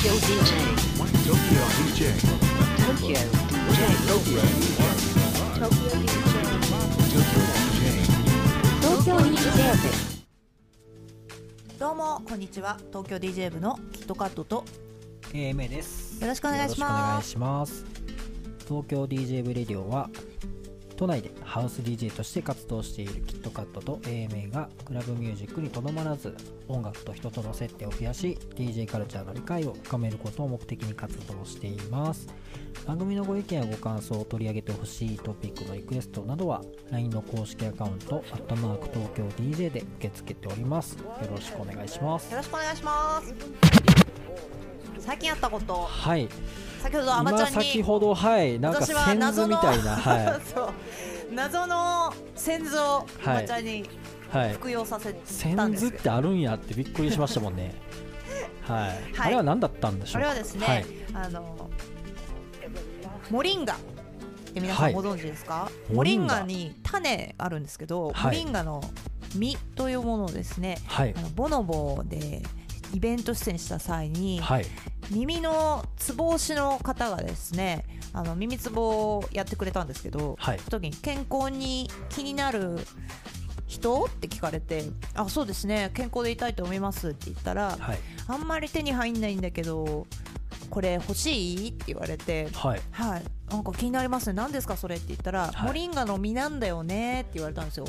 Tokyo DJ. Tokyo DJ. Tokyo DJ. Tokyo DJ. Tokyo DJ 部。どうもこんにちは東京 DJ 部のキットカットと AMA ですよろしくお願いしますよろしくお願いします東京 DJ ブレディオは都内でハウス DJ として活動しているキットカットと AMA がクラブミュージックにとどまらず音楽と人との接点を増やし DJ カルチャーの理解を深めることを目的に活動しています。番組のご意見やご感想を取り上げてほしいトピックのリクエストなどは LINE の公式アカウント「アットマーク東京 DJ」で受け付けております。よろしくお願いします。よろしくお願いします。最近あったこと。はい。先ほどあまちゃんに。今先ほどはい。なんか先謎の図みたいな。はい。そう。謎の先祖をあまちゃんにはい。服用させ先たんですけど、図ってあるんやってびっくりしましたもんね。はい、はい。あれは何だったんでしょうか？これはですね、はい、あのモリンガ。って皆さはい。んご存知ですか、モモリンガに種あるんですけど、はい。モリンガの実というものをですねはい。あのボノボでイベント出演した際に、はい耳のつぼ押しの方がですねあの耳つぼをやってくれたんですけど、はい。その時に健康に気になる人って聞かれて「あそうですね健康でいたいと思います」って言ったら、はい。あんまり手に入んないんだけどこれ欲しいって言われてはい。はいなんか気になりますね。何ですかそれって言ったら、はい。モリンガの実なんだよねって言われたんですよ。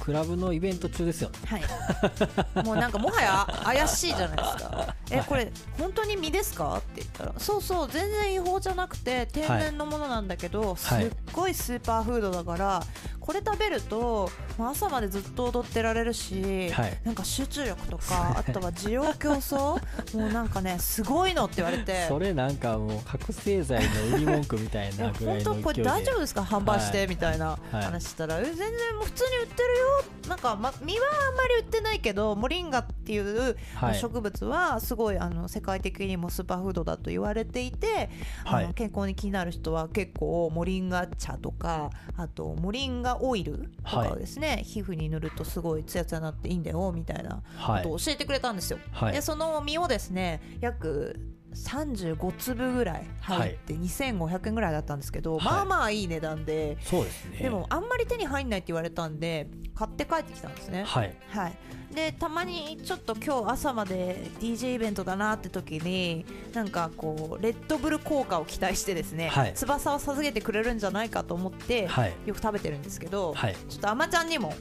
クラブのイベント中ですよ。ねはい。もうなんかもはや怪しいじゃないですか。えこれ本当に実ですかって言ったらそうそう全然違法じゃなくて天然のものなんだけど、すっごいスーパーフードだからこれ食べるとまあ朝までずっと踊ってられるし、はい。なんか集中力とかあとは需要競争？もうなんかねすごいのって言われて。それなんかもう覚醒剤の売り文句みたいいやなぐらいの本当これ大丈夫ですか？販売して、はい。みたいなはい。話したら、え全然もう普通に売ってるよ。なんか、ま、実はあんまり売ってないけどモリンガっていう、はい。植物はすごいあの世界的にもスーパーフードだと言われていて、あはい。の健康に気になる人は結構モリンガ茶とかあとモリンガオイルとかをですね、皮膚に塗るとすごいツヤツヤになっていいんだよみたいなはいことを教えてくれたんですよ。はい。でその実をですね約35粒ぐらい入って2500円ぐらいだったんですけど、はい。まあまあいい値段で、そうですね。でもあんまり手に入んないって言われたんで買って帰ってきたんですね。はい。はい、でたまにちょっと今日朝まで DJ イベントだなって時になんかこうレッドブル効果を期待してですね、はい。翼を授けてくれるんじゃないかと思って、はい。よく食べてるんですけど、はい。ちょっとあまちゃんにも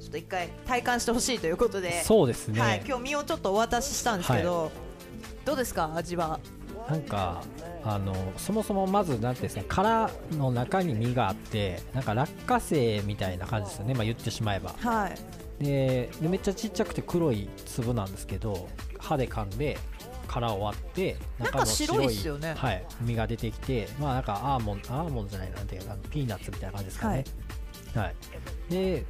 ちょっと一回体感してほしいということで、そうですね、はい、今日身をちょっとお渡ししたんですけど、どうですか味は？なんかあのそもそもまずなんていうんですか殻の中に実があってなんか落花生みたいな感じですよねまあ言ってしまえば。はい。ででめっちゃちっちゃくて黒い粒なんですけど歯で噛んで殻を割ってなんか白いっすよね。はい、実が出てきてまあなんかアーモンドアーモンドじゃないなんていうかピーナッツみたいな感じですかね。はい、で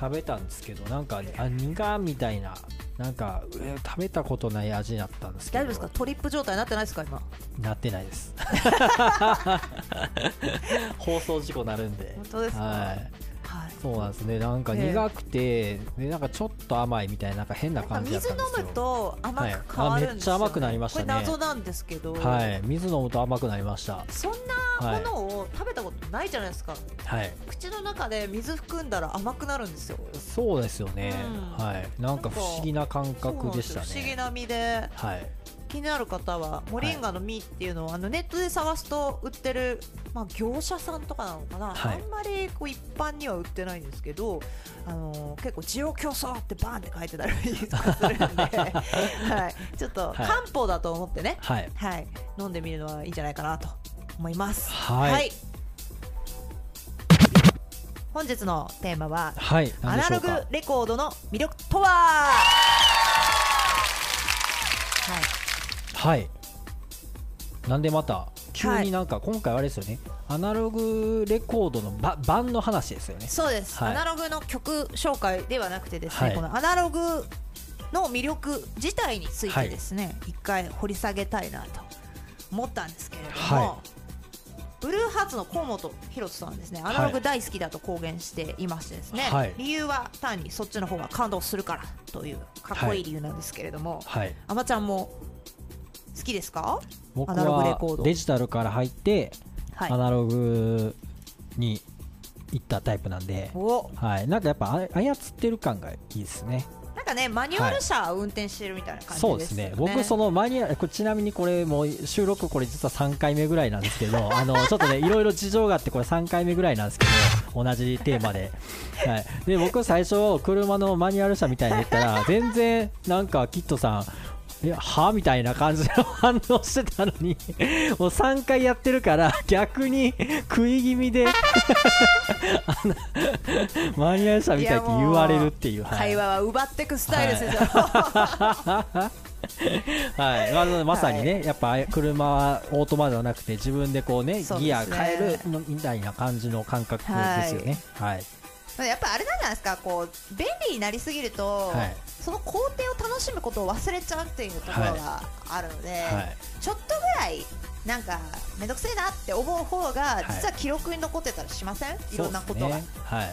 食べたんですけどなんかあ苦みたいななんかえー食べたことない味だったんですけど。大丈夫ですか？トリップ状態になってないですか？今。なってないです。放送事故なるんで。本当ですか？はいはいそうなんですね。なんか苦くて、でなんかちょっと甘いみたいななんか変な感じだった水飲んですよ。むと甘く変わるんですよ、ね。はい。あめっちゃ甘くなりましたねこれ謎なんですけど、はい。水飲むと甘くなりました。そんなものを食べたことないじゃないですか、はい。口の中で水含んだら甘くなるんですよ。そうですよね、うん。はい。なんか不思議な感覚でしたそうなんすよ。不思議ねな実で。はい気になる方はモリンガの実っていうのを、あのネットで探すと売ってる、まあ、業者さんとかなのかな、はい。あんまりこう一般には売ってないんですけど、あのー結構需要競争ってバーンって書いてたりするんで、はい、ちょっとはい。漢方だと思ってね、はい。はい、飲んでみるのはいいんじゃないかなと思います。はい。本日のテーマははい。アナログレコードの魅力とは？はい。なんでまた急になんか今回あれですよね、アナログレコードのば版の話ですよね。そうです、はい。アナログの曲紹介ではなくてですね、はい。このアナログの魅力自体についてですね、一回掘り下げたいなと思ったんですけれども、はブルーハーツの河本大翔さんですねアナログ大好きだと公言していましてですね、はい。理由は単にそっちの方が感動するからというかっこいい理由なんですけれども、はい。あまちゃんも好きですか？僕はコードデジタルから入ってはいアナログに行ったタイプなんで、おはい、なんかやっぱあ操ってる感がいいですね。なんかねマニュアル車を運転してるみたいな感じそうでよねですすね。僕そのマニュアルちなみにこれもう収録これ実は3回目ぐらいなんですけど、あのちょっとねいろいろ事情があってこれ3回目ぐらいなんですけど、同じテーマで。はい。で僕最初車のマニュアル車みたいに言ったら全然なんかキットさん。えはみたいな感じの反応してたのにもう3回やってるから逆に食い気味であのマニュアル車みたいって言われるっていう、はい。会話は奪ってくスタイルですよ、はい、まあまさにね、やっぱ車はオートマではなくて自分でこうねね。ギア変えるのみたいな感じの感覚ですよね。はい、やっぱあれなんじゃないですかこう便利になりすぎると、はい。その工程を楽しむことを忘れちゃうっていうところがあるので、はい。ちょっとぐらいなんかめんどくせえなって思う方がい。実は記録に残ってたりしません、いろんなことが、ねはい、はい。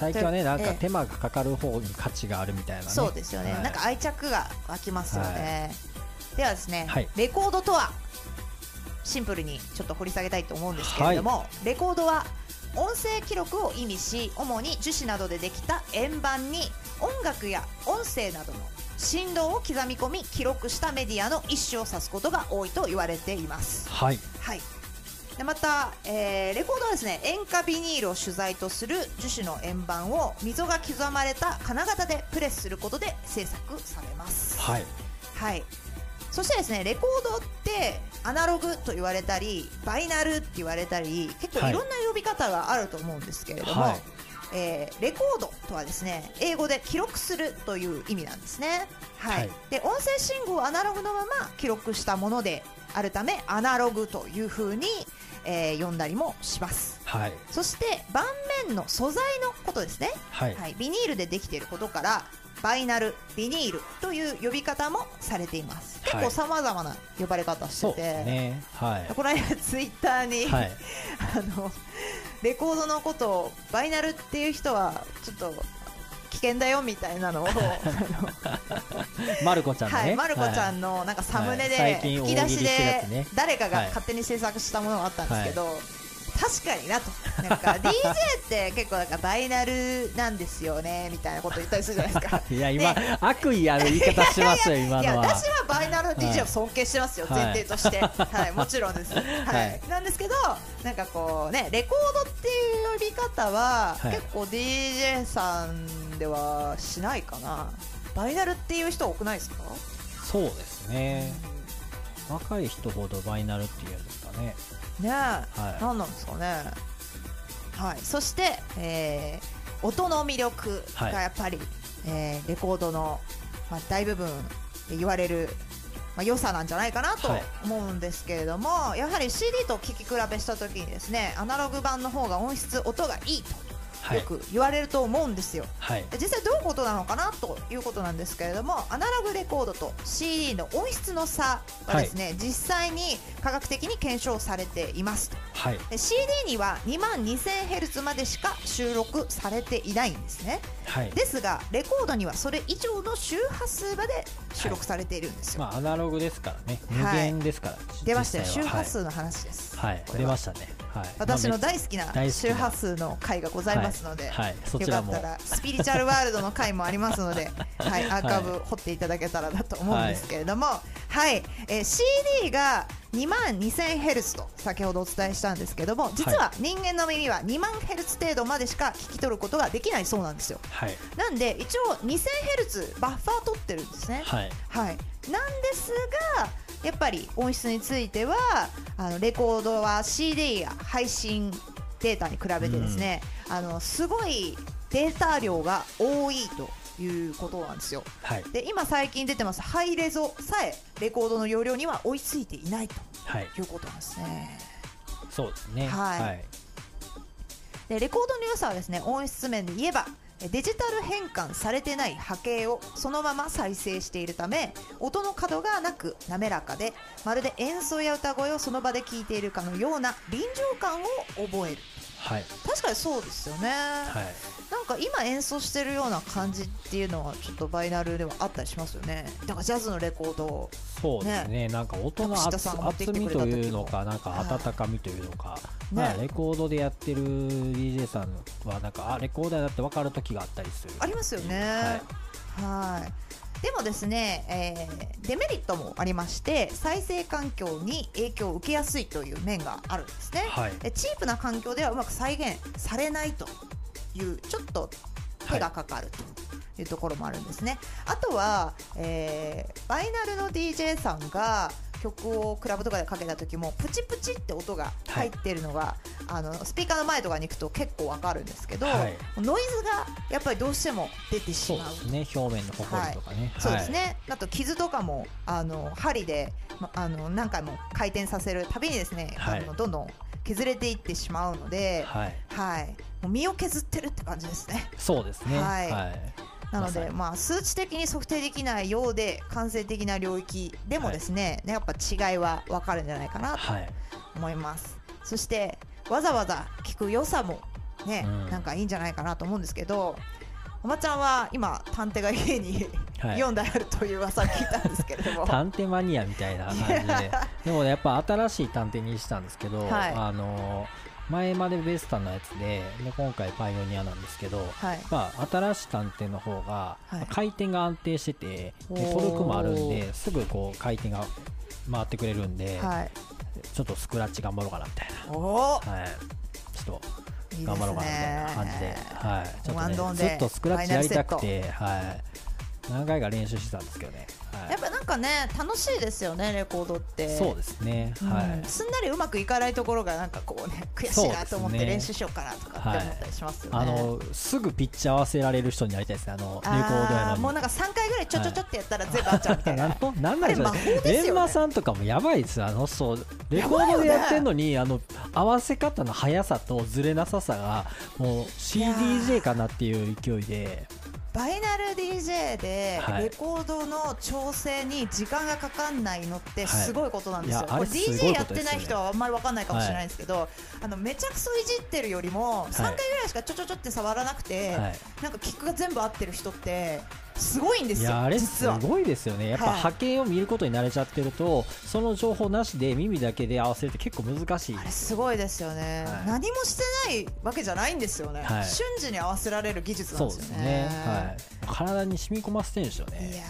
最近はね、なんかええ。手間がかかる方に価値があるみたいなね。そうですよね、はい。なんか愛着が湧きますよね、ではですね、はい。レコードとはシンプルにちょっと掘り下げたいと思うんですけれども、レコードは音声記録を意味し主に樹脂などでできた円盤に音楽や音声などの振動を刻み込み記録したメディアの一種を指すことが多いと言われています。はい、はい。でまた、えーレコードはですね塩化ビニールを主材とする樹脂の円盤を溝が刻まれた金型でプレスすることで制作されます。はい、はいそしてですねレコードってアナログと言われたりバイナルって言われたり結構いろんな呼び方があると思うんですけれども、はい。えーレコードとはですね英語で記録するという意味なんですね、はい。はい。で音声信号をアナログのまま記録したものであるためアナログというふうに、えー呼んだりもします。はい、そして盤面の素材のことですね。はい、はい、ビニールでできていることからバイナルビニールという呼び方もされています結はい。構さまざまな呼ばれ方してて、ね。はい、この間ツイッターに、はい、あのレコードのことをバイナルっていう人はちょっと危険だよみたいなのを、あまる子ちゃんのはい、のね、まる子ちゃんのなんかサムネで吹き出しで誰かがはい勝手に制作したものがあったんですけど、確かになと。なんか DJ って結構なんかバイナルなんですよねみたいなこと言ったりするじゃないですか。いや今、ね悪意ある言い方してますよ今 いやのは。私はバイナル DJ を尊敬してますよ、はい。前提として、はい、もちろんです、はい。はい。なんですけどなんかこうねレコードっていう呼び方は、はい。結構 DJ さんではしないかな。バイナルっていう人多くないですか？そうですね。若い人ほどバイナルっていうんですかね。ねえ、はい。何なんですかね。はい。そして、えー音の魅力がやっぱり、えーレコードの、まあ、大部分で言われる、まあ、良さなんじゃないかなとはい。思うんですけれども、やはり CD と聴き比べした時にですねアナログ版の方が音質音がいいはいとよ、く言われると思うんですよ、はい、で実際どういうことなのかなということなんですけれどもアナログレコードと CD の音質の差はですね、実際に科学的に検証されています。とはい、で CD には2万 2000Hz までしか収録されていないんですね。はい。ですがレコードにはそれ以上の周波数まで収録されているんですよ、まあアナログですからね、無はい。限ですから。出ましたよ。周波数の話です、はい、出ましたね。はい。私のまあ大好き。な周波数の回がございますので、はい。はい。よからったらスピリチュアルワールドの回もありますので、はい、アーカイブ掘っていただけたらなと思うんですけれども、はい。えー CD が2万 2000Hz と先ほどお伝えしたんですけども実は人間の耳は2万 Hz 程度までしか聞き取ることができないそうなんですよ。はい、なんで一応 2000Hz バッファー取ってるんですね。はい、はい、なんですがやっぱり音質についてはあのレコードは CD や配信データに比べてですね、あのすごいデータ量が多いということなんですよ。はい、で今最近出てますハイレゾさえレコードの容量には追いついていないとはい、いうことなんですね。そうですね。はい。はい、でレコードの良さはですね音質面で言えばデジタル変換されてない波形をそのまま再生しているため音の角がなく滑らかでまるで演奏や歌声をその場で聴いているかのような臨場感を覚える。はい、確かにそうですよね、はい、なんなんか今演奏してるような感じっていうのはちょっとバイナルではあったりしますよね。だからジャズのレコードを。そうですね。なんか音の厚みというのかなんかはい。温かみというのか、ね。まあ、レコードでやってる DJ さんはなんかあレコーダーだって分かる時があったりする。ありますよね。はいでもですね、えーデメリットもありまして再生環境に影響を受けやすいという面があるんですね、はい。でチープな環境ではうまく再現されないというちょっと手がかかるというところもあるんですね、あとは、えーバイナルの DJ さんが曲をクラブとかでかけた時もプチプチって音が入ってるのが、あのスピーカーの前とかに行くと結構わかるんですけど、はい。ノイズがやっぱりどうしても出てしまう。そうですね。表面のほこりとかね、そうですね、あと傷とかもあの針で、まあの何回も回転させるたびにですね、はい。あのどんどん削れていってしまうので、はい、はい、はい、もう身を削ってるって感じですね。そうですね。はい。はいなので、まあ、数値的に測定できないようで感性的な領域でもですね、ねやっぱ違いは分かるんじゃないかなとはい。思います。そしてわざわざ聞く良さもね、うん。なんかいいんじゃないかなと思うんですけどおまちゃんは今探偵が家にはい。4台あるという噂を聞いたんですけれども、探偵マニアみたいな感じで。でもやっぱ新しい探偵にしたんですけど、はい。あの前までベスタのやつでで今回パイオニアなんですけど、はい、まあ、新しい探偵の方がはい。回転が安定してて、でトルクもあるんですぐこう回転が回ってくれるんで、はい、ちょっとスクラッチ頑張ろうかなみたいな、はい、ちょっと頑張ろうかなみたいな感じで、はい、ちょっとねずっとスクラッチやりたくて、はい、何回か練習してたんですけどね、はい。やっぱなんかね楽しいですよねレコードって。そうですね、うん。はい、すんなりうまくいかないところがなんかこうね悔しいなと思って練習しようかなとかって思ったりしますよね。あのすぐピッチ合わせられる人になりたいですねあのレコードやあのーもうなんか3回ぐらいちょちょちょってやったら全部合っちゃうみたいな。なんとなんなんですよね。レンマさんとかもやばいですよ。あのそうレコードでやってんのに、あの合わせ方の速さとずれなささがもう CDJ かなっていう勢いでバイナル DJ ではい。レコードの調整に時間がかかんないのってすごいことなんですよ。これ DJ やってない人はあんまりわかんないかもしれないんですけど、あのめちゃくそいじってるよりも3回ぐらいしかちょちょちょって触らなくて、はい。なんかキックが全部合ってる人ってすごいんでいすよ。やあれす。ごいですよね。やっぱはい。波形を見ることに慣れちゃってるとその情報なしで耳だけで合わせるって結構難しい。あれすごいですよね、はい。何もしてないわけじゃないんですよね、はい。瞬時に合わせられる技術なそんでよね。うですすね、はい、体に染み込ませてるんですよいね。や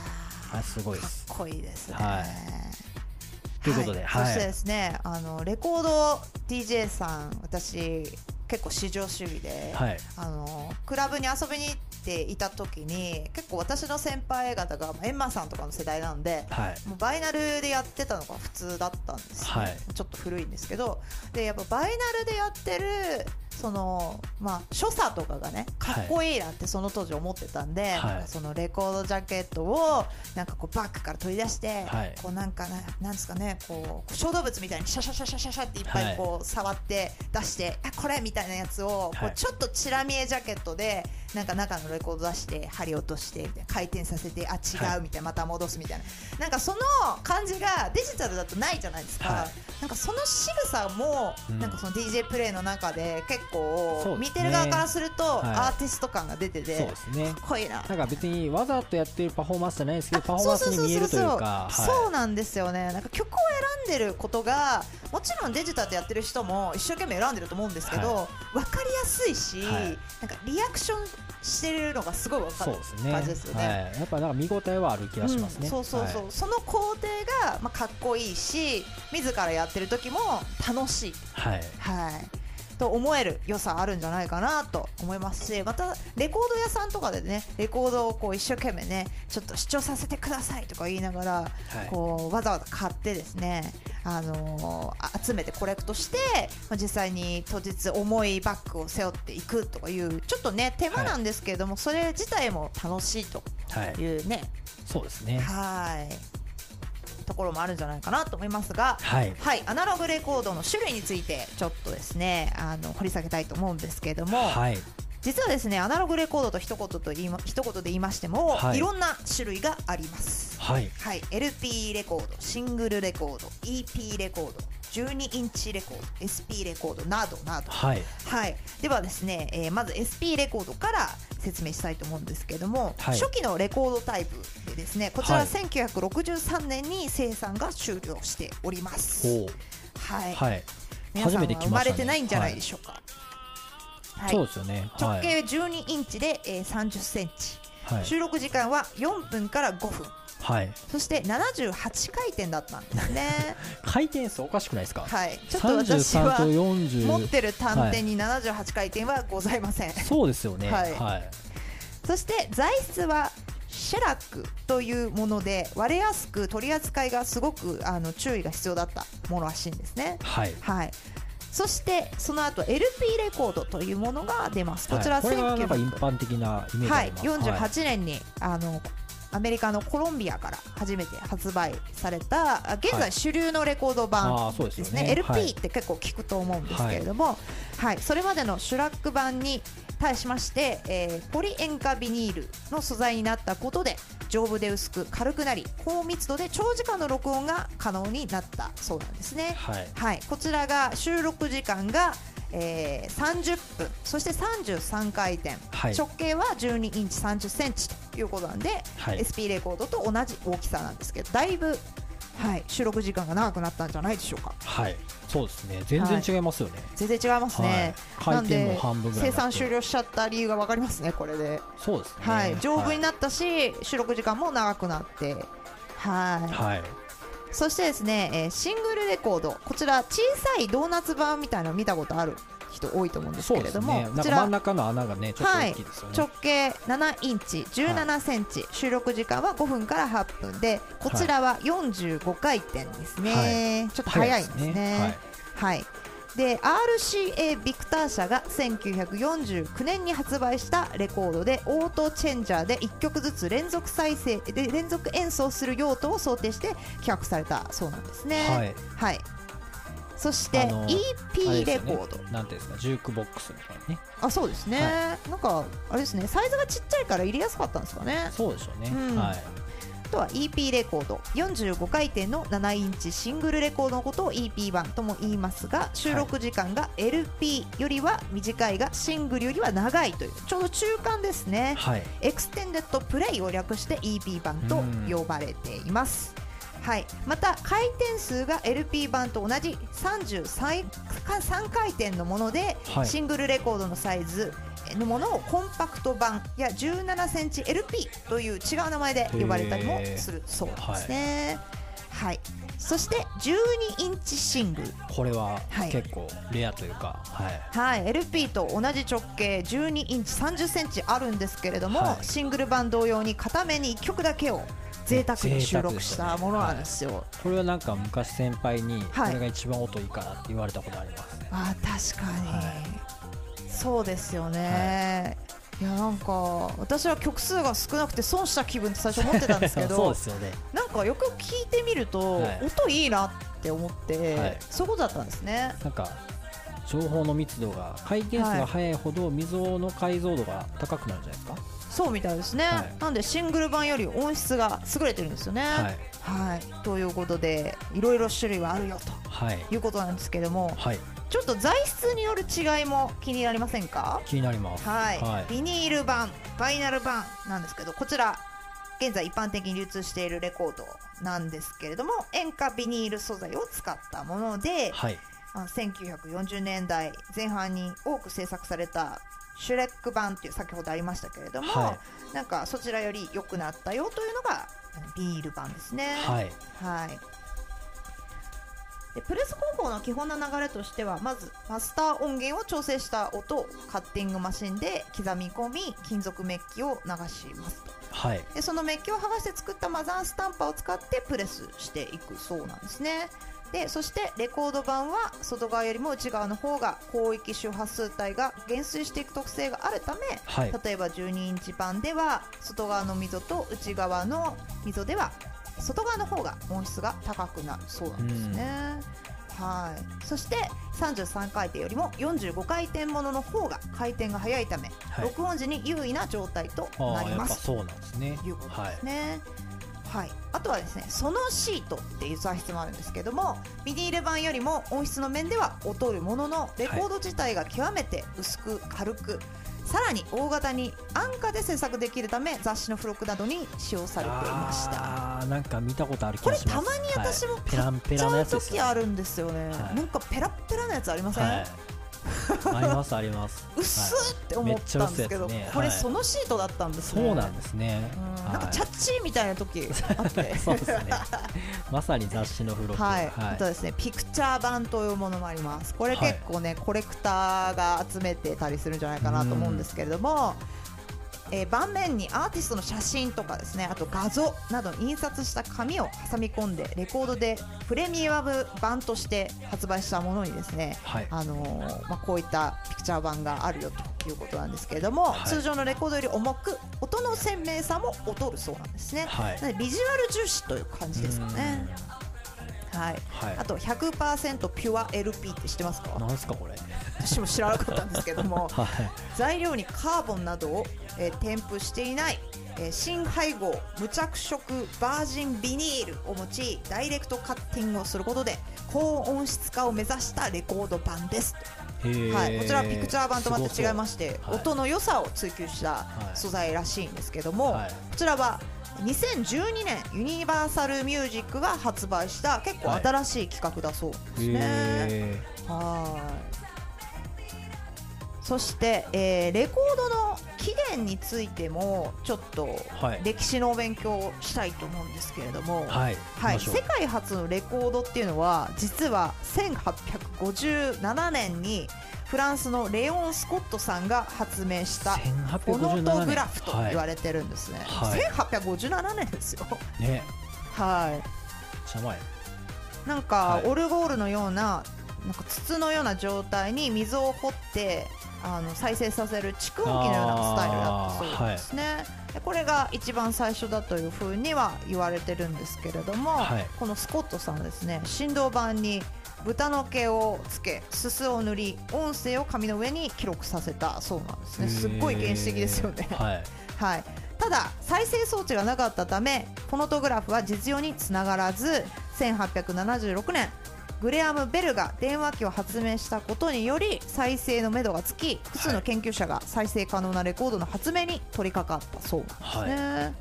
あれすごいーかっこいいですね、はい。ということではい。そしてですねあのレコード DJ さん私結構至上主義で、はい。あのクラブに遊びに行っていた時に結構私の先輩方がまあエンマさんとかの世代なんではい。もうバイナルでやってたのが普通だったんですね、はい。ちょっと古いんですけどでやっぱバイナルでやってるそのまあ所作とかがねかっこいいなってその当時思ってたんで、はい。そのレコードジャケットをなんかこうバッグから取り出して、はい。こうなんかななんですかねこう小動物みたいにシャシャシャシャシャシャっていっぱはい。いこう触って出して、あこれみたいなやつをこはい。うちょっとチラ見えジャケットでなんか中のレコード出して針落として回転させてあはい。違うみたいなまた戻すみたいな。なんかその感じがデジタルだとないじゃないですか、はい。なんかその仕草も、うん。なんかその DJ プレイの中で結構見てる側からするとはい。アーティスト感が出てて、そうですね。かっこいいな。なんか別にわざとやってるパフォーマンスじゃないですけどあパフォーマンスに見えるというかそうなんですよね。なんか曲を選んでることがもちろんデジタルでやってる人も一生懸命選んでると思うんですけど、は分かりやすいし、はい。なんかリアクションしてるのがすごい分かる感じですよね。はい、やっぱなんか見応えはある気がしますね、うんそうそうそう、はい。その工程が、まあ、かっこいいし自らやってる時も楽しい。はい。はいと思える良さあるんじゃないかなと思いますしまたレコード屋さんとかでねレコードをこう一生懸命ねちょっと視聴させてくださいとか言いながら、はい。こうわざわざ買ってですね、あのーあ集めてコレクトして、まあ、実際に当日重いバッグを背負っていくとかいうちょっとね手間なんですけれども、それ自体も楽しいとはいいうね。そうですね。はいところもあるんじゃないかなと思いますが、はい。はい、アナログレコードの種類についてちょっとですねあの掘り下げたいと思うんですけれども、はい。実はですねアナログレコードと一言と言いま一言で言いましても、はい。い、ろんな種類があります。はい。はい、LP レコード、シングルレコード、EP レコード、12インチレコード SP レコードなどなど。はい。はい、ではですね、えーまず SP レコードから説明したいと思うんですけども、はい。初期のレコードタイプでですねこちらははい1963年に生産が終了しております。はい、はい。皆さんは初めて来生まれてないんじゃないでしょうか。はい。そうですよね。はい。直径12インチで、えー30センチ、はい。収録時間は4分から5分。はい。そして78回転だったんですね。回転数おかしくないですか？はい。ちょっと私33とは40持ってる単点に78回転はございません、そうですよね。はい。はい。そして材質はシェラックというもので割れやすく取り扱いがすごくあの注意が必要だったものらしいんですね。はい。はい。そしてその後 LP レコードというものが出ます。こちらはいこれはなんか一1900般的なイメージあはい。ります48年にあのアメリカのコロンビアから初めて発売されたあ現在はい。主流のレコード版ですよね。LP はい。って結構聞くと思うんですけれども、はい。それまでのシュラック版に対しまして、えーポリ塩化ビニールの素材になったことで丈夫で薄く軽くなり高密度で長時間の録音が可能になったそうなんですね。はい。はい、こちらが収録時間が、えー30分そして33回転、はい。直径は12インチ30センチということなんで、はい。SP レコードと同じ大きさなんですけどだいぶ、はい、収録時間が長くなったんじゃないでしょうか。はい。そうですね。全然違いますよね。全然違いますね、はい。なんで生産終了しちゃった理由が分かりますねこれで、そうですね。はい、丈夫にななったし、収録時間も長くなってはい、はい。そしてですね、えーシングルレコード。こちら小さいドーナツ版みたいなの見たことある人多いと思うんですけれども、ね。こちら真ん中の穴がねちょっと大きいですよね。直径7インチ17センチ、収録時間は5分から8分でこちらは45回転ですね、はちょっと早いんですね。はいはい。で RCA ビクター社が1949年に発売したレコードでオートチェンジャーで1曲ずつ連続再生で連続演奏する用途を想定して企画されたそうなんですね。はい。はいそして EP レコード。なんていうんですかジュークボックスみたいなね。あそうですね、なんかあれですねサイズがちっちゃいから入れやすかったんですかね。そうでしょうね。うん。はい。あとは EP レコード。45回転の7インチシングルレコードのことを EP 版とも言いますが収録時間が LP よりは短いがシングルよりは長いというちょうど中間ですね。はい。エクステンデッドプレイを略して EP 版と呼ばれています。はい、また回転数が LP 版と同じ33か3回転のもので、はい。シングルレコードのサイズのものをコンパクト版や17センチ LP という違う名前で呼ばれたりもするそうですね。はい、そして12インチシングル。これははい。結構レアというかはい。はい、LP と同じ直径12インチ30センチあるんですけれども、はい。シングル版同様に片目に1曲だけを贅沢に収録したものなんですよ。これはなんか昔先輩にこはい。れが一番音いいからって言われたことありますね。あー確かに、はそうですよね。い、やなんか私は曲数が少なくて損した気分って最初思ってたんですけ そうどですよね。なんかよく聞いてみると、はい。音いいなって思って、はい。そういうことだったんですね。なんか情報の密度が回転数が速いほど溝の解像度が高くなるんじゃないですかそうみたいですね、はい。なんでシングル版より音質が優れてるんですよね。はい。はい、ということでいろいろ種類はあるよはい。ということなんですけどもはい。ちょっと材質による違いも気になりませんか？気になります。はい、はい。ビニール版バイナル版なんですけどこちら現在一般的に流通しているレコードなんですけれども塩化ビニール素材を使ったもので、はい。あの1940年代前半に多く制作されたシュレック版っていう先ほどありましたけれども、はなんかそちらより良くなったよというのがビニール版ですね。はい。はい。でプレス工法の基本の流れとしてはまずマスター音源を調整した音をカッティングマシンで刻み込み金属メッキを流しますと。はい。でそのメッキを剥がして作ったマザースタンパーを使ってプレスしていくそうなんですねでそしてレコード版は外側よりも内側の方が広域周波数帯が減衰していく特性があるためはい。例えば12インチ版では外側の溝と内側の溝では外側の方が音質が高くなるそうなんですね。はい、そして33回転よりも45回転ものの方が回転が速いため、はい。録音時に優位な状態とああやっぱなりますそうなんですね。ということはいですね。はい、あとはですねソノシートっていう材質もあるんですけどもビニール板よりも音質の面では劣るもののレコード自体が極めて薄く軽く、さらに大型に安価で制作できるため雑誌の付録などに使用されていました。あーなんか見たことある気これがします。たまに私も買っちゃう時あるんですよね、はい。なんかペラッペラなやつありません、はい ありますあります。薄っって思ったんですけど、これはい。そのシートだったんですね。そうなんですね。うん。なんかチャッチーみたいな時あって。そうですね。まさに雑誌の付録。はい、あとですねピクチャー版というものもあります。これ結構ね、コレクターが集めてたりするんじゃないかなと思うんですけれども、えー盤面にアーティストの写真とかですねあと画像など印刷した紙を挟み込んでレコードでプレミアム版として発売したものにですねはい。あのーまあ、こういったピクチャー版があるよということなんですけれども、はい。通常のレコードより重く音の鮮明さも劣るそうなんですね、はい。なのでビジュアル重視という感じですかね、はい、はい。あと100%ピュア LP って知ってますか？なんすかこれ。私も知らなかったんですけども はい。材料にカーボンなどを、えー添付していない、えー新配合無着色バージンビニールを用いダイレクトカッティングをすることで高音質化を目指したレコード版です。はい、こちらはピクチャー版とまた違いまして、はい音の良さを追求したはい。素材らしいんですけども、はい。こちらは2012年ユニバーサルミュージックが発売した結構新しい企画だそうですね。へはいそして、えーレコードの起源についてもちょっとはい。歴史のお勉強をしたいと思うんですけれども、ーはい。はい、世界初のレコードっていうのは実は1857年にフランスのレオン・スコットさんが発明したフォノトグラフと言われてるんですね、はい。1857年ですよ。いね。はい。なんか、はい。オルゴールのようななんか筒のような状態に水を掘ってあの再生させる蓄音機のようなスタイルだったそうですね、でこれが一番最初だというふうには言われてるんですけれども、はい。このスコットさんはですね振動板に豚の毛をつけすすを塗り音声を紙の上に記録させたそうなんですね。すっごい原始的ですよね。はい。はい、ただ再生装置がなかったためフォノトグラフは実用につながらず1876年グレアム・ベルが電話機を発明したことにより再生のめどがつき複数の研究者が再生可能なレコードの発明に取り掛かったそうなんですね。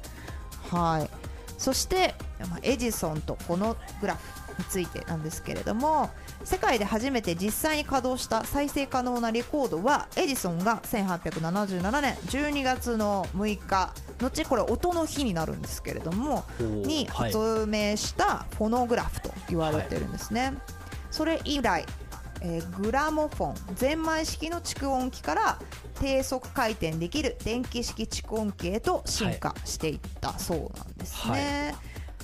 はいそして、ま、エジソンとこのグラフについてなんですけれども世界で初めて実際に稼働した再生可能なレコードはエジソンが1877年12月の6日。後これ音の日になるんですけれどもにはい発明したフォノグラフと言われてるんですね、それ以来、えーグラモフォンゼンマイ式の蓄音機から低速回転できる電気式蓄音機へと進化していったそうなんですね、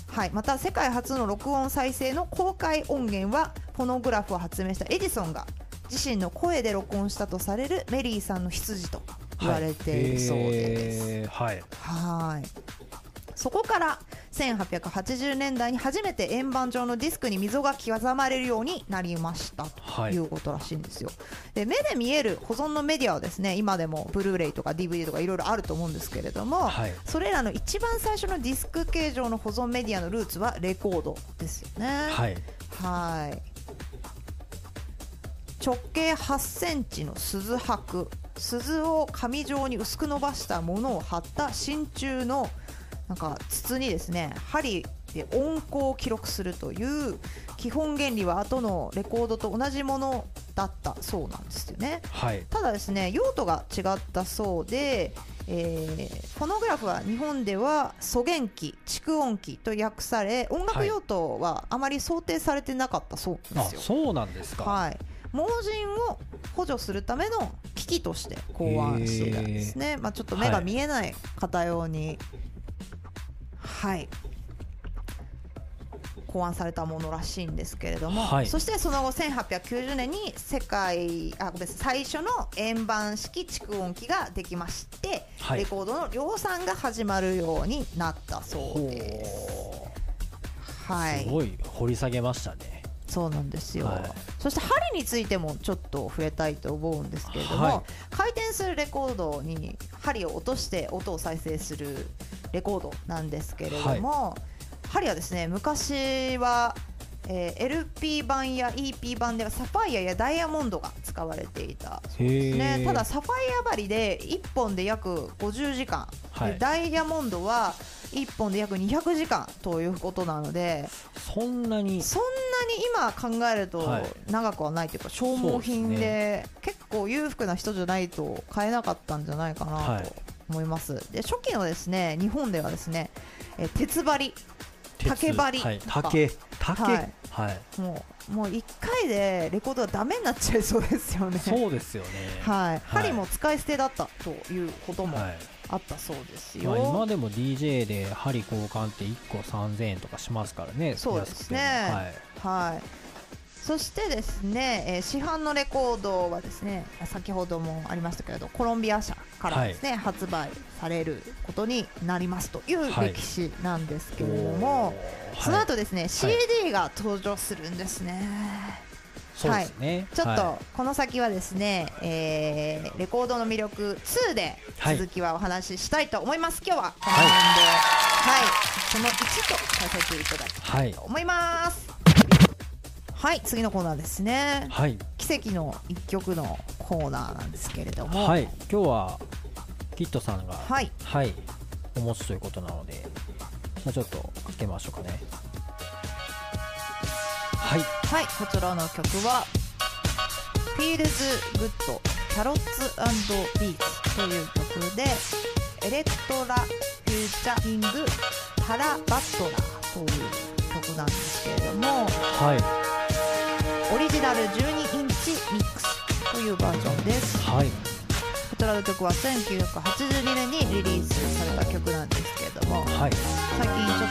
はい。また世界初の録音再生の公開音源はフォノグラフを発明したエジソンが自身の声で録音したとされるメリーさんの羊と言われているそうです、はい。はい。そこから1880年代に初めて円盤状のディスクに溝が刻まれるようになりましたとはい。いうことらしいんですよ、で目で見える保存のメディアはですね今でもブルーレイとか DVD とかいろいろあると思うんですけれども、はい。それらの一番最初のディスク形状の保存メディアのルーツはレコードですよね。はい。はい直径8センチの鈴箔。鈴を紙状に薄く伸ばしたものを貼った真鍮のなんか筒にですね針で音符を記録するという基本原理は後のレコードと同じものだったそうなんですよね。はい。ただですね用途が違ったそうで、えーフォノグラフは日本では素元機蓄音機と訳され音楽用途はあまり想定されてなかったそうなあんですよ。そうなんですか。はい、盲人を補助するための機器として考案していたんですね、まあ、ちょっと目が見えない方用に、はい。考案されたものらしいんですけれども、はい。そしてその後1890年に世界あごめんなさい最初の円盤式蓄音機ができまして、はい。レコードの量産が始まるようになったそうです。ほはい。うすごい掘り下げましたねそうなんですよ、はい。そして針についてもちょっと触れたいと思うんですけれども、はい。回転するレコードに針を落として音を再生するレコードなんですけれども、針はですね昔は、えー LP 版や EP 版ではサファイアやダイヤモンドが使われていたそうですへねー。ただサファイア針で1本で約50時間、ダイヤモンドは1本で約200時間ということなのでそんなに？そんなに今考えるとはい。長くはないというか消耗品で結構裕福な人じゃないと買えなかったんじゃないかはない。と思います、で初期のですね日本ではですね、えー鉄針鉄？竹針はい、竹？竹？ははい。い、もうもう1回でレコードがダメになっちゃいそうですよね。そうですよね。はい、針も使い捨てだったということもはいあったそうですよ、まあ、今でも DJ で針交換って1個3000円とかしますからね。そうですね。はい。はい。そしてですね、えー市販のレコードはですね、先ほどもありましたけれど、コロンビア社からですね、発売されることになりますというはい歴史なんですけれども、おーそのはい後ですね、CD が登場するんですね。そうですね、ちょっとはこの先はですね、えーレコードの魅力2ではい。続きはお話ししたいと思います。今日はこの辺で、はい、その1とさせていただきい、はい。と思います。はい。次のコーナーですね。はい。奇跡の一曲のコーナーなんですけれども。はい。今日はキットさんがはい。はい、お持ちということなので、まあ、ちょっと開けましょうかねはい。はいこちらの曲は「Feels Good Carrots and Beets」という曲で Electra featuring Tara Butler という曲なんですけれどもはい。オリジナル12インチミックスというバージョンです。はい。こちらの曲は1982年にリリースされた曲なんですけれどもはい。最近ちょっ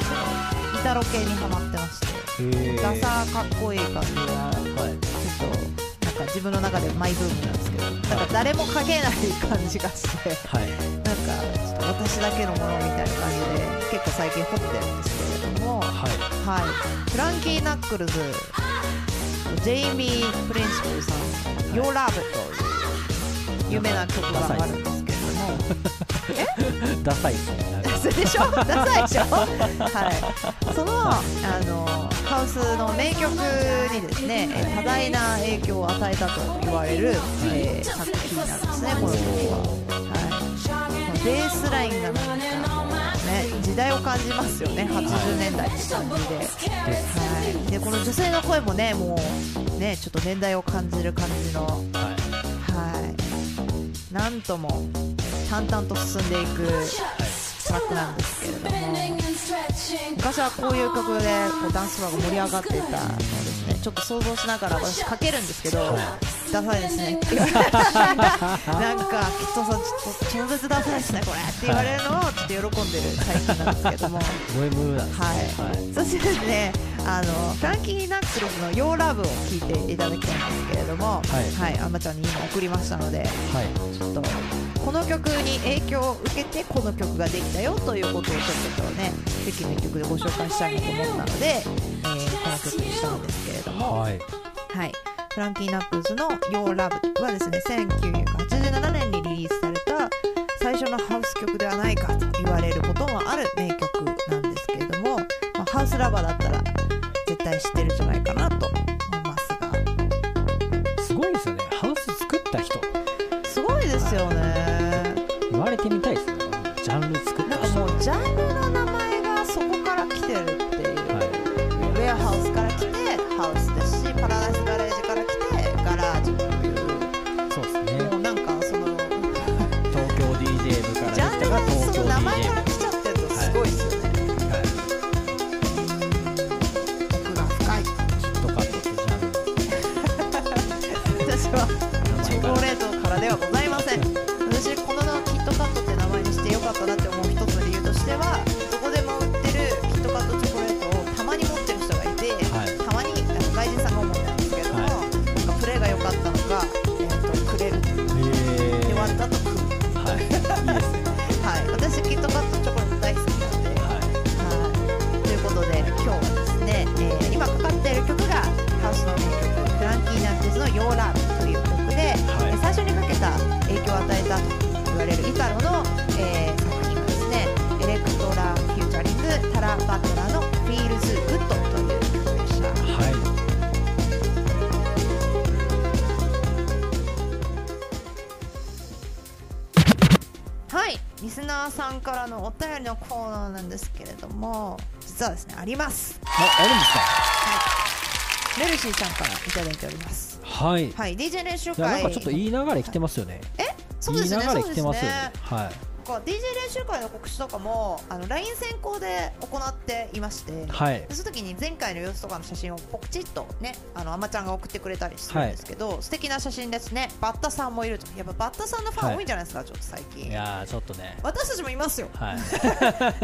とイタロ系にハマってまして。へーダサーかっこいい感じがはいちょっとなんか自分の中でマイブームなんですけどなんか誰も書けない感じがしてはい。なんかちょっと私だけのものみたいな感じで結構最近掘ってるんですけれどもはい。はい。フランキー・ナックルズジェイミー・プリンシプルさん「Your Love」という有名な曲があるんですけれども。ダサいですねでしょ？ダサいでしょ？はい。そのあのハウスの名曲にですねえー多大な影響を与えたと言われる、えー作品なんですねこの曲は、はい、ベースラインがなんかね時代を感じますよね80年代って感じで、はい、でこの女性の声もねもうねちょっと年代を感じる感じの。はい。はい、なんとも淡々と進んでいくトラックなんですけれども。昔はこういう曲でこうダンスバーが盛り上がっていたのをですね。ちょっと想像しながら私かけるんですけど、ダサいですね。って言われなんかきっとさちょっと超絶ダサいですねこれって言われるのをちょっと喜んでる最近なんですけども。はい、そしてですねあのフランキー・ナックルズの「ヨーラブを聴いていただきたいんですけれども、はい。はい、あまちゃんに今送りましたのではい。ちょっとこの曲に影響を受けてこの曲ができたよということをちょっとね奇跡の一曲でご紹介したいなと思ったので、えーこの曲にしたんですけれども、はい。はい、フランキー・ナックルズの「Your Love」はですね1987年にリリースされた最初のハウス曲ではないかと言われることもある名曲なんですけれども、まあ、ハウスラバーだったら絶対知ってるんじゃないかなとートカットチョコレート大好きなんで、はいということで今日はですね、えー、今かかっている曲がハウスの名曲フランキー・ナッツの「ヨーラー」という曲で、はい、最初にかけた影響を与えたと言われるイタロの、えー、作品がですね Electra featuring Tara Butler の「Feels Good」という曲でした。はい Feels ナーさんからのお便りのコーナーなんですけれども実はですねあります。ああるんですか？メルシーさんからいただいております。はい。はい DJ 練習いやなん会かちょっといい流れ来てますよね。そうですねいい流れ来てますよねね。はいこう DJ 練習会の告知とかもあの LINE 先行で行っていまして、はい。その時に前回の様子とかの写真をポクチッとねあのあまちゃんが送ってくれたりするんですけど、素敵な写真ですね。バッタさんもいると。やっぱバッタさんのファン多いんじゃないですか、ちょっと最い近やーちょっとね。私たちもいますよ。はい。で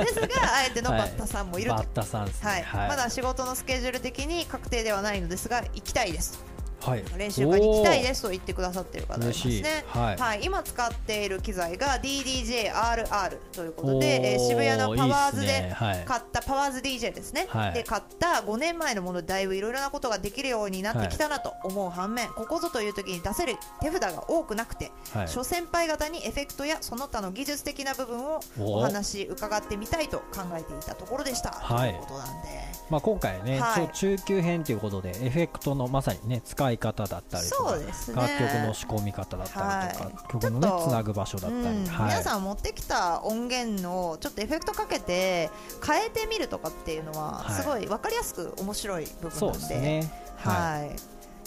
すがあえてのバッタさんもいると、バッタさんはい。ねはい。まだ仕事のスケジュール的に確定ではないのですが行きたいですはい。練習会に行きたいですと言ってくださっている方がいます嬉しい。ね。はい。今使っている機材が DDJRR ということで、えー渋谷のパワーズで買ったパワーズ DJ ですね、はい。で買った5年前のものでだいぶいろいろなことができるようになってきたなと思う反面、ここぞという時に出せる手札が多くなくて、はい。諸先輩方にエフェクトやその他の技術的な部分をおお話伺ってみたいと考えていたところでした、はい。ということなんで。まあ今回ね、中級編ということでエフェクトのまさにね使い方だったりとかね。楽曲の仕込み方だったりとか、はい。曲のねつなぐ場所だったり、うんはい、皆さん持ってきた音源のちょっとエフェクトかけて変えてみるとかっていうのははい。すごい分かりやすく面白い部分なんで。ね。はい。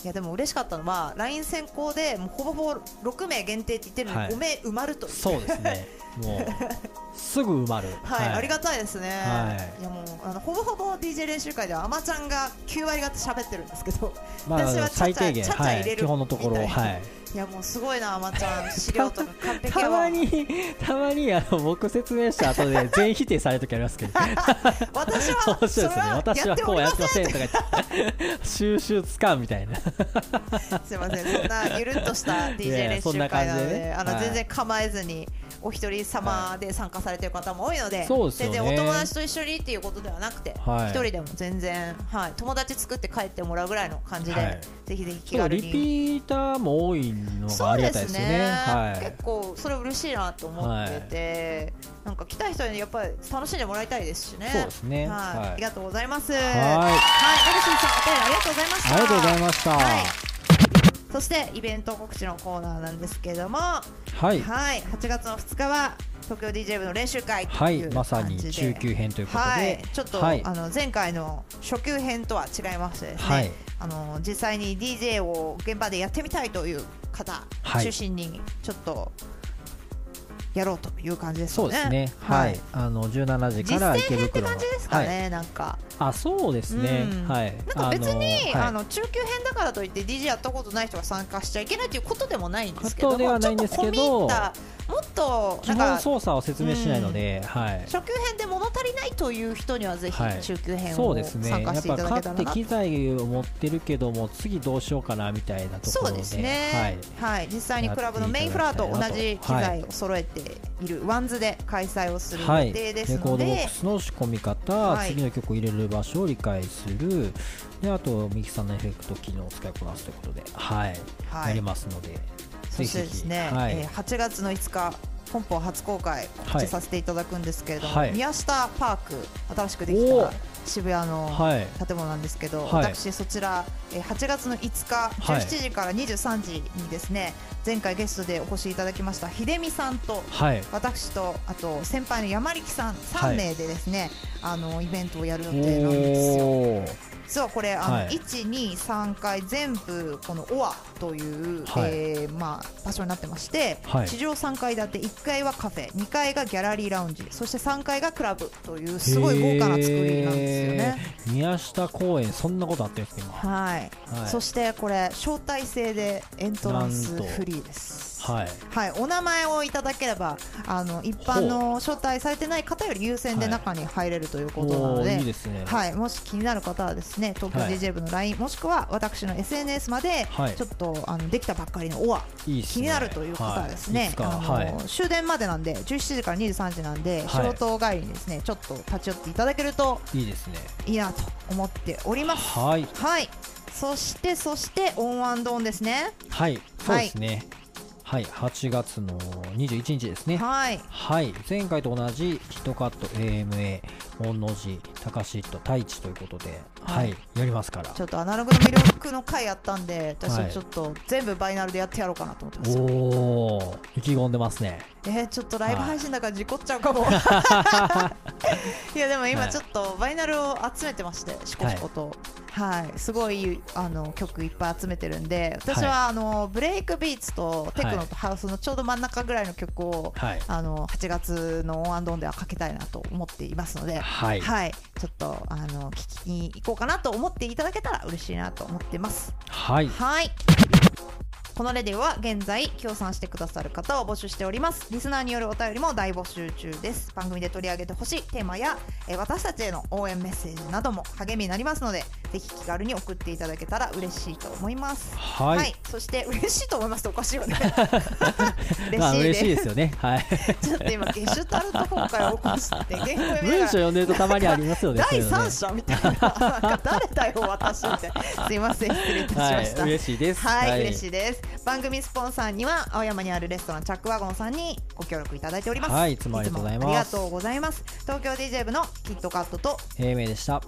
い。やでも嬉しかったのは LINE 先行でもうほぼほぼ6名限定って言ってるのにはい。5名埋まるという、そうですね。もう すぐ埋まる。はい、ありがたいですね、はい。い、やもうあのほぼほぼ DJ 練習会ではあまちゃんが9割方喋ってるんですけどまあ私はちゃちゃ最低限ちゃ入れる基本のところはい。いやもうすごいなあまちゃん。資料とか完璧たまにたまにあの僕説明した後で 全否定される時ありますけど。私は面白いですね。私はこうやってませんとか言って。収集つかんみたいな。すいません。そんなゆるっとした DJ 練習会なのでねはい。あの全然構えずにお一人様で参加されてる方も多いので、そうですよね。全然お友達と一緒にっていうことではなくて一、はい。人でも全然、はい、友達作って帰ってもらうぐらいの感じで、はい。ぜひぜひ気軽に。リピーターも多いのがありがたいですよね。はい。結構それ嬉しいなと思ってて、なんか来た人にやっぱり楽しんでもらいたいですしね。そうですね。はい。はい。ありがとうございます。はい。はい。さんお便りありがとうございました。ありがとうございました。はいそしてイベント告知のコーナーなんですけれども、ははい。い、8月の2日は東京 DJ 部の練習会とはい。まさに中級編ということで、はい、ちょっと、はい。あの前回の初級編とは違いましてですね、はい。あの実際に DJ を現場でやってみたいという方はい。中心にちょっとやろうという感じですよね。そうですね。はい、あの17時実から践編って池袋の。感じですかはい、ね、なんか。あそうですね、うん。はい。なんか別にああのの中級編だからといって DJ やったことない人が参加しちゃいけないということでもないんですけどことではないんですけどちょっと込み入ったもっと基本操作を説明しないので、はい。初級編で物足りないという人にはぜひはい。中級編をそうですね。参加していやっぱいただけたらなって機材を持ってるけども次どうしようかなみたいなところでそうですね、はい。実際にクラブのメインフロアと同じ機材を揃えているワンズで開催をする予はい、定ですレコードボッのでク、スの仕込み方、はい。次の曲を入れる場所を理解する。であとミキサーのエフェクト機能を使いこなすということで、はい。はい。やりますのでそしてですね、はい。えー8月の5日本邦初公開告知させていただくんですけれども、はい。宮下パーク新しくできおた渋谷のはい。建物なんですけど、はい。私そちら、えー8月の5日はい。17時から23時にですね、前回ゲストでお越しいただきました秀美さんとはい。私とあと先輩の山力さん3はい。名でですね、あのイベントをやる予定なんですよ。実はこれあの、はい。123回全部このオアという、はい。えーまあ、場所になってまして、はい。地上3階建て1階はカフェ2階がギャラリーラウンジそして3階がクラブというすごい豪華な作りなんですよね。宮下公園そんなことあってるんですかはい、今はい。そしてこれ招待制でエントランスフリーです。はい。はい、お名前をいただければあの一般の招待されてない方より優先で中に入れるということなのおで、ーいいですね。はい、もし気になる方はですね東京はい。DJ 部の LINE、もしくは私の SNS まで、はい。ちょっとあのできたばっかりのオアね。気になるという方はですね、あのはい。終電までなんで17時から23時なんで、はい。仕事帰りにですねちょっと立ち寄っていただけるといいですね。いいなと思っております。はい。はい。そしてそしてオンワンドーンですね。はい。そうですね。はい、8月の21日ですね。はい。はい。前回と同じヒットカット AMA 本能寺高志と太一ということで、は、はいいやりますから。ちょっとアナログの魅力の回やったんで私はい。ちょっと全部バイナルでやってやろうかなと思ってます。おお意気込んでますね。えー、ちょっとライブ配信だから事故っちゃうかも、い、やでも今ちょっとバイナルを集めてましてシコシコと。はい、すごいあの曲いっぱい集めてるんで私は、あのブレイクビーツとテクノとハウスのちょうど真ん中ぐらいの曲を、はい。あの8月のオンアンドンではかけたいなと思っていますので、はい。はい、ちょっとあの聞きに行こうかなと思っていただけたら嬉しいなと思ってます。はい。はい。このレディオは現在協賛してくださる方を募集しております。リスナーによるお便りも大募集中です。番組で取り上げてほしいテーマや、えー私たちへの応援メッセージなども励みになりますのでぜひ気軽に送っていただけたら嬉しいと思います。はい、そして嬉しいと思いますとおかしいよね。嬉まあしいです。嬉しいですよね。はい。ちょっと今ゲシュタルト崩壊を起こして文章読んでるとたまにありますよね第三者みたいな。誰だよ私みたいなすいません。失礼いたしました、はい。嬉しいです。はい、嬉しいいです番組スポンサーには青山にあるレストランチャックワゴンさんにご協力いただいております。はいいつもありがとうございます。ありがとうございます。東京 DJ 部のキットカットと平明でした。